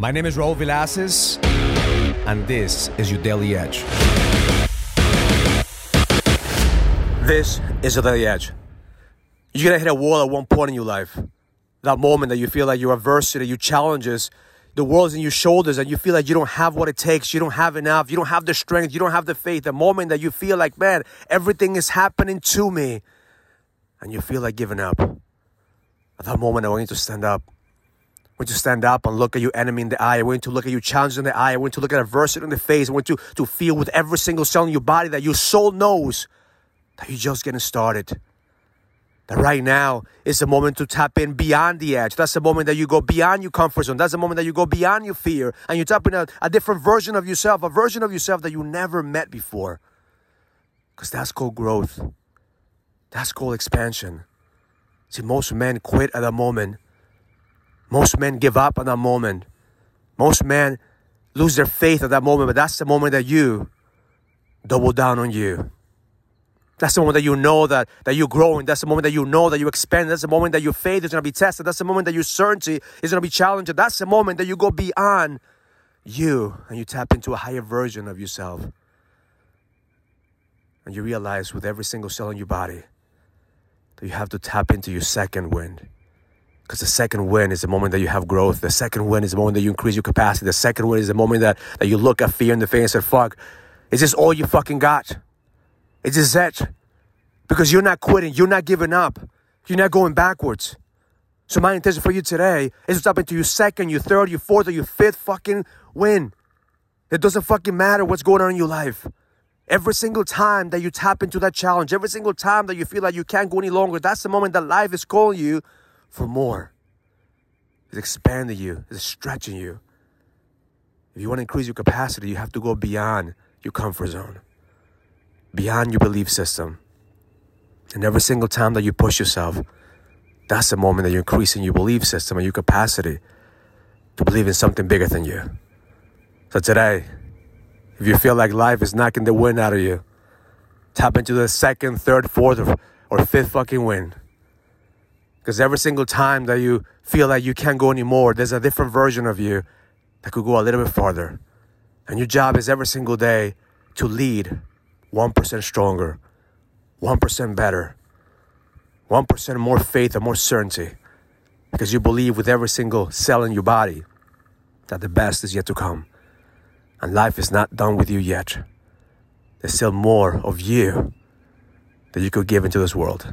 My name is Raul Villacis, and this is your Daily Edge. This is your Daily Edge. You're gonna hit a wall at one point in your life. That moment that you feel like your adversity, your challenges, the world's in your shoulders, and you feel like you don't have what it takes, you don't have enough, you don't have the strength, you don't have the faith. The moment that you feel like, man, everything is happening to me, and you feel like giving up. At that moment, I want you to stand up. Want you to stand up and look at your enemy in the eye. I want you to look at your challenge in the eye. I want you to look at adversity in the face. I want you to feel with every single cell in your body that your soul knows that you're just getting started. That right now is the moment to tap in beyond the edge. That's the moment that you go beyond your comfort zone. That's the moment that you go beyond your fear and you tap in a, a different version of yourself, a version of yourself that you never met before. Because that's called growth. That's called expansion. See, most men quit at that moment. Most men give up at that moment. Most men lose their faith at that moment, but that's the moment that you double down on you. That's the moment that you know that, that you're growing. That's the moment that you know that you expand. That's the moment that your faith is going to be tested. That's the moment that your certainty is going to be challenged. That's the moment that you go beyond you and you tap into a higher version of yourself. And you realize with every single cell in your body that you have to tap into your second wind. Because the second win is the moment that you have growth. The second win is the moment that you increase your capacity. The second win is the moment that, that you look at fear in the face and say, fuck, is this all you fucking got? Is this it? Because you're not quitting. You're not giving up. You're not going backwards. So my intention for you today is to tap into your second, your third, your fourth, or your fifth fucking win. It doesn't fucking matter what's going on in your life. Every single time that you tap into that challenge, every single time that you feel like you can't go any longer, that's the moment that life is calling you for more. It's expanding you, it's stretching you. If you want to increase your capacity, you have to go beyond your comfort zone, beyond your belief system. And every single time that you push yourself, that's the moment that you're increasing your belief system and your capacity to believe in something bigger than you. So today, if you feel like life is knocking the wind out of you, tap into the second, third, fourth, or, fifth fucking win. Because every single time that you feel like you can't go anymore, there's a different version of you that could go a little bit farther. And your job is every single day to lead 1% stronger, 1% better, 1% more faith and more certainty. Because you believe with every single cell in your body that the best is yet to come. And life is not done with you yet. There's still more of you that you could give into this world.